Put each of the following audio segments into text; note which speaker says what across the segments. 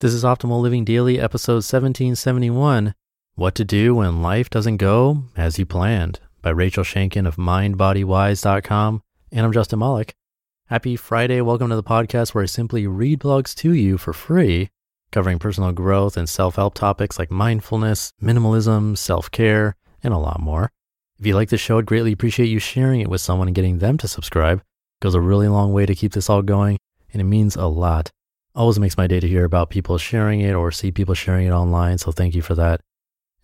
Speaker 1: This is Optimal Living Daily, episode 1771 What to Do When Life Doesn't Go As You Planned by Rachel Shanken of MindBodyWise.com. And I'm Justin Malik. Happy Friday. Welcome to the podcast where I simply read blogs to you for free, covering personal growth and self help topics like mindfulness, minimalism, self care, and a lot more. If you like the show, I'd greatly appreciate you sharing it with someone and getting them to subscribe. It goes a really long way to keep this all going, and it means a lot. Always makes my day to hear about people sharing it or see people sharing it online. So thank you for that.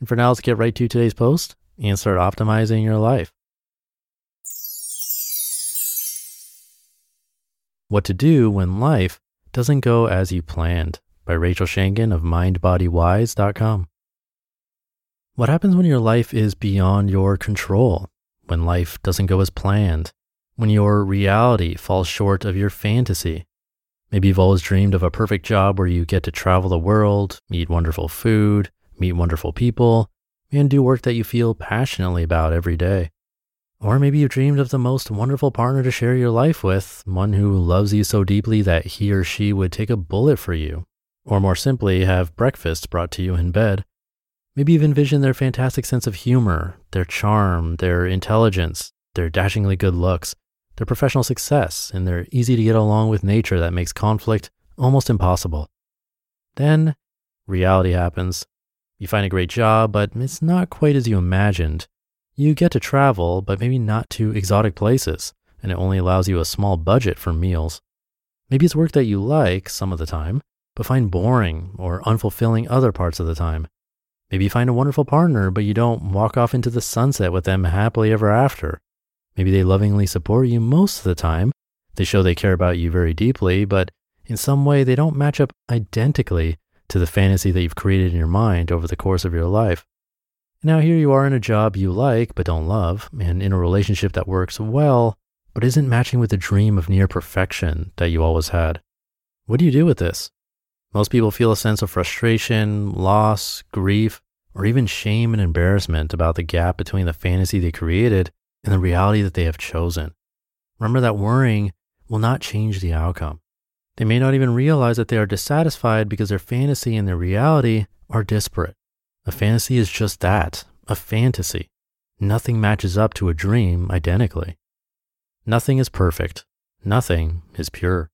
Speaker 1: And for now, let's get right to today's post and start optimizing your life. What to do when life doesn't go as you planned by Rachel Shanken of mindbodywise.com. What happens when your life is beyond your control? When life doesn't go as planned? When your reality falls short of your fantasy? Maybe you've always dreamed of a perfect job where you get to travel the world, eat wonderful food, meet wonderful people, and do work that you feel passionately about every day. Or maybe you've dreamed of the most wonderful partner to share your life with, one who loves you so deeply that he or she would take a bullet for you, or more simply, have breakfast brought to you in bed. Maybe you've envisioned their fantastic sense of humor, their charm, their intelligence, their dashingly good looks, their professional success, and their easy to get along with nature that makes conflict almost impossible. Then reality happens. You find a great job, but it's not quite as you imagined. You get to travel, but maybe not to exotic places, and it only allows you a small budget for meals. Maybe it's work that you like some of the time, but find boring or unfulfilling other parts of the time. Maybe you find a wonderful partner, but you don't walk off into the sunset with them happily ever after. Maybe they lovingly support you most of the time. They show they care about you very deeply, but in some way they don't match up identically to the fantasy that you've created in your mind over the course of your life. Now, here you are in a job you like but don't love, and in a relationship that works well, but isn't matching with the dream of near perfection that you always had. What do you do with this? Most people feel a sense of frustration, loss, grief, or even shame and embarrassment about the gap between the fantasy they created and the reality that they have chosen. Remember that worrying will not change the outcome. They may not even realize that they are dissatisfied because their fantasy and their reality are disparate. A fantasy is just that a fantasy. Nothing matches up to a dream identically. Nothing is perfect. Nothing is pure.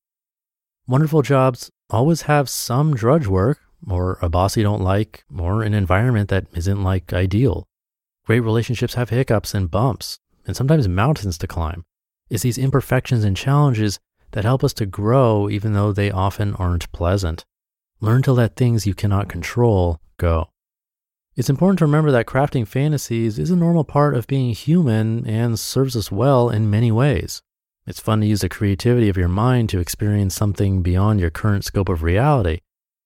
Speaker 1: Wonderful jobs always have some drudge work, or a boss you don't like, or an environment that isn't like ideal. Great relationships have hiccups and bumps, and sometimes mountains to climb. It's these imperfections and challenges that help us to grow, even though they often aren't pleasant. Learn to let things you cannot control go. It's important to remember that crafting fantasies is a normal part of being human and serves us well in many ways. It's fun to use the creativity of your mind to experience something beyond your current scope of reality.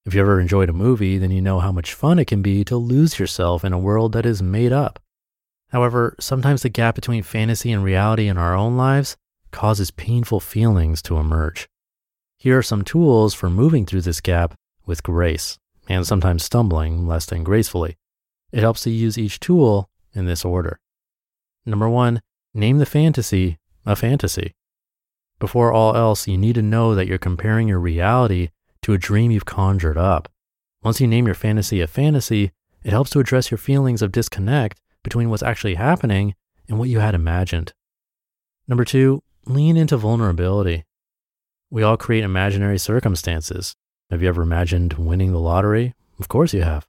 Speaker 1: If you ever enjoyed a movie, then you know how much fun it can be to lose yourself in a world that is made up. However, sometimes the gap between fantasy and reality in our own lives causes painful feelings to emerge. Here are some tools for moving through this gap with grace, and sometimes stumbling less than gracefully. It helps to use each tool in this order. Number one, name the fantasy a fantasy. Before all else, you need to know that you're comparing your reality to a dream you've conjured up. Once you name your fantasy a fantasy, it helps to address your feelings of disconnect between what's actually happening and what you had imagined. Number two, lean into vulnerability. We all create imaginary circumstances. Have you ever imagined winning the lottery? Of course you have.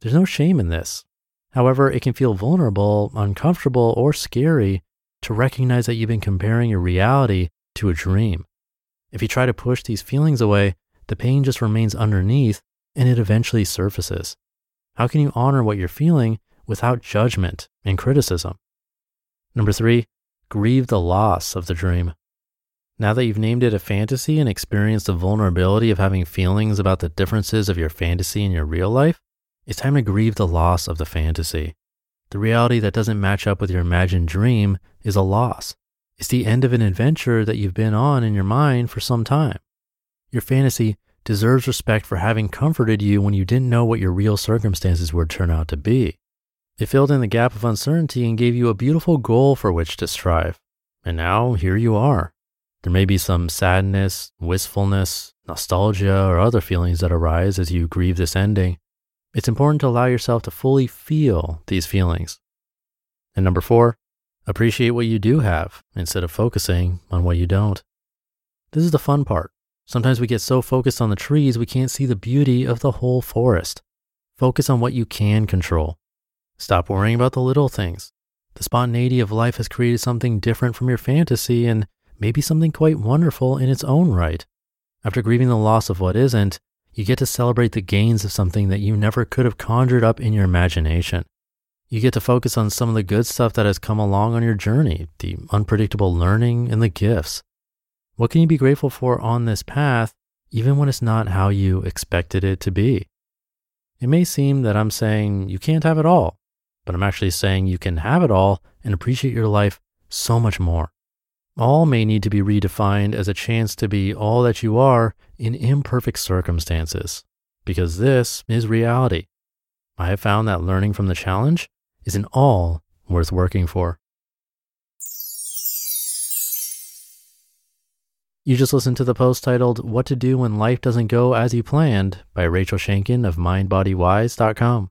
Speaker 1: There's no shame in this. However, it can feel vulnerable, uncomfortable, or scary to recognize that you've been comparing your reality to a dream. If you try to push these feelings away, the pain just remains underneath and it eventually surfaces. How can you honor what you're feeling without judgment and criticism? Number three, grieve the loss of the dream. Now that you've named it a fantasy and experienced the vulnerability of having feelings about the differences of your fantasy and your real life, it's time to grieve the loss of the fantasy. The reality that doesn't match up with your imagined dream is a loss. It's the end of an adventure that you've been on in your mind for some time. Your fantasy deserves respect for having comforted you when you didn't know what your real circumstances would turn out to be. It filled in the gap of uncertainty and gave you a beautiful goal for which to strive. And now here you are. There may be some sadness, wistfulness, nostalgia, or other feelings that arise as you grieve this ending. It's important to allow yourself to fully feel these feelings. And number four, appreciate what you do have instead of focusing on what you don't. This is the fun part. Sometimes we get so focused on the trees, we can't see the beauty of the whole forest. Focus on what you can control. Stop worrying about the little things. The spontaneity of life has created something different from your fantasy and maybe something quite wonderful in its own right. After grieving the loss of what isn't, you get to celebrate the gains of something that you never could have conjured up in your imagination. You get to focus on some of the good stuff that has come along on your journey, the unpredictable learning and the gifts. What can you be grateful for on this path, even when it's not how you expected it to be? It may seem that I'm saying you can't have it all, but I'm actually saying you can have it all and appreciate your life so much more. All may need to be redefined as a chance to be all that you are in imperfect circumstances, because this is reality. I have found that learning from the challenge is an all worth working for. You just listened to the post titled What to Do When Life Doesn't Go As You Planned by Rachel Shanken of MindBodyWise.com.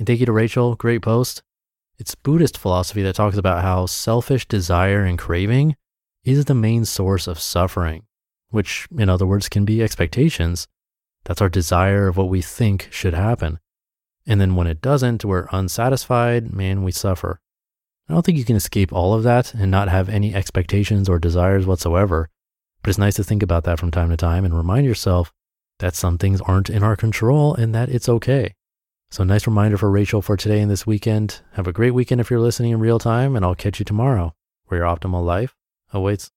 Speaker 1: And thank you to Rachel, great post. It's Buddhist philosophy that talks about how selfish desire and craving is the main source of suffering, which, in other words, can be expectations. That's our desire of what we think should happen. And then when it doesn't, we're unsatisfied and we suffer. I don't think you can escape all of that and not have any expectations or desires whatsoever. But it's nice to think about that from time to time and remind yourself that some things aren't in our control and that it's okay. So, nice reminder for Rachel for today and this weekend. Have a great weekend if you're listening in real time, and I'll catch you tomorrow where your optimal life awaits.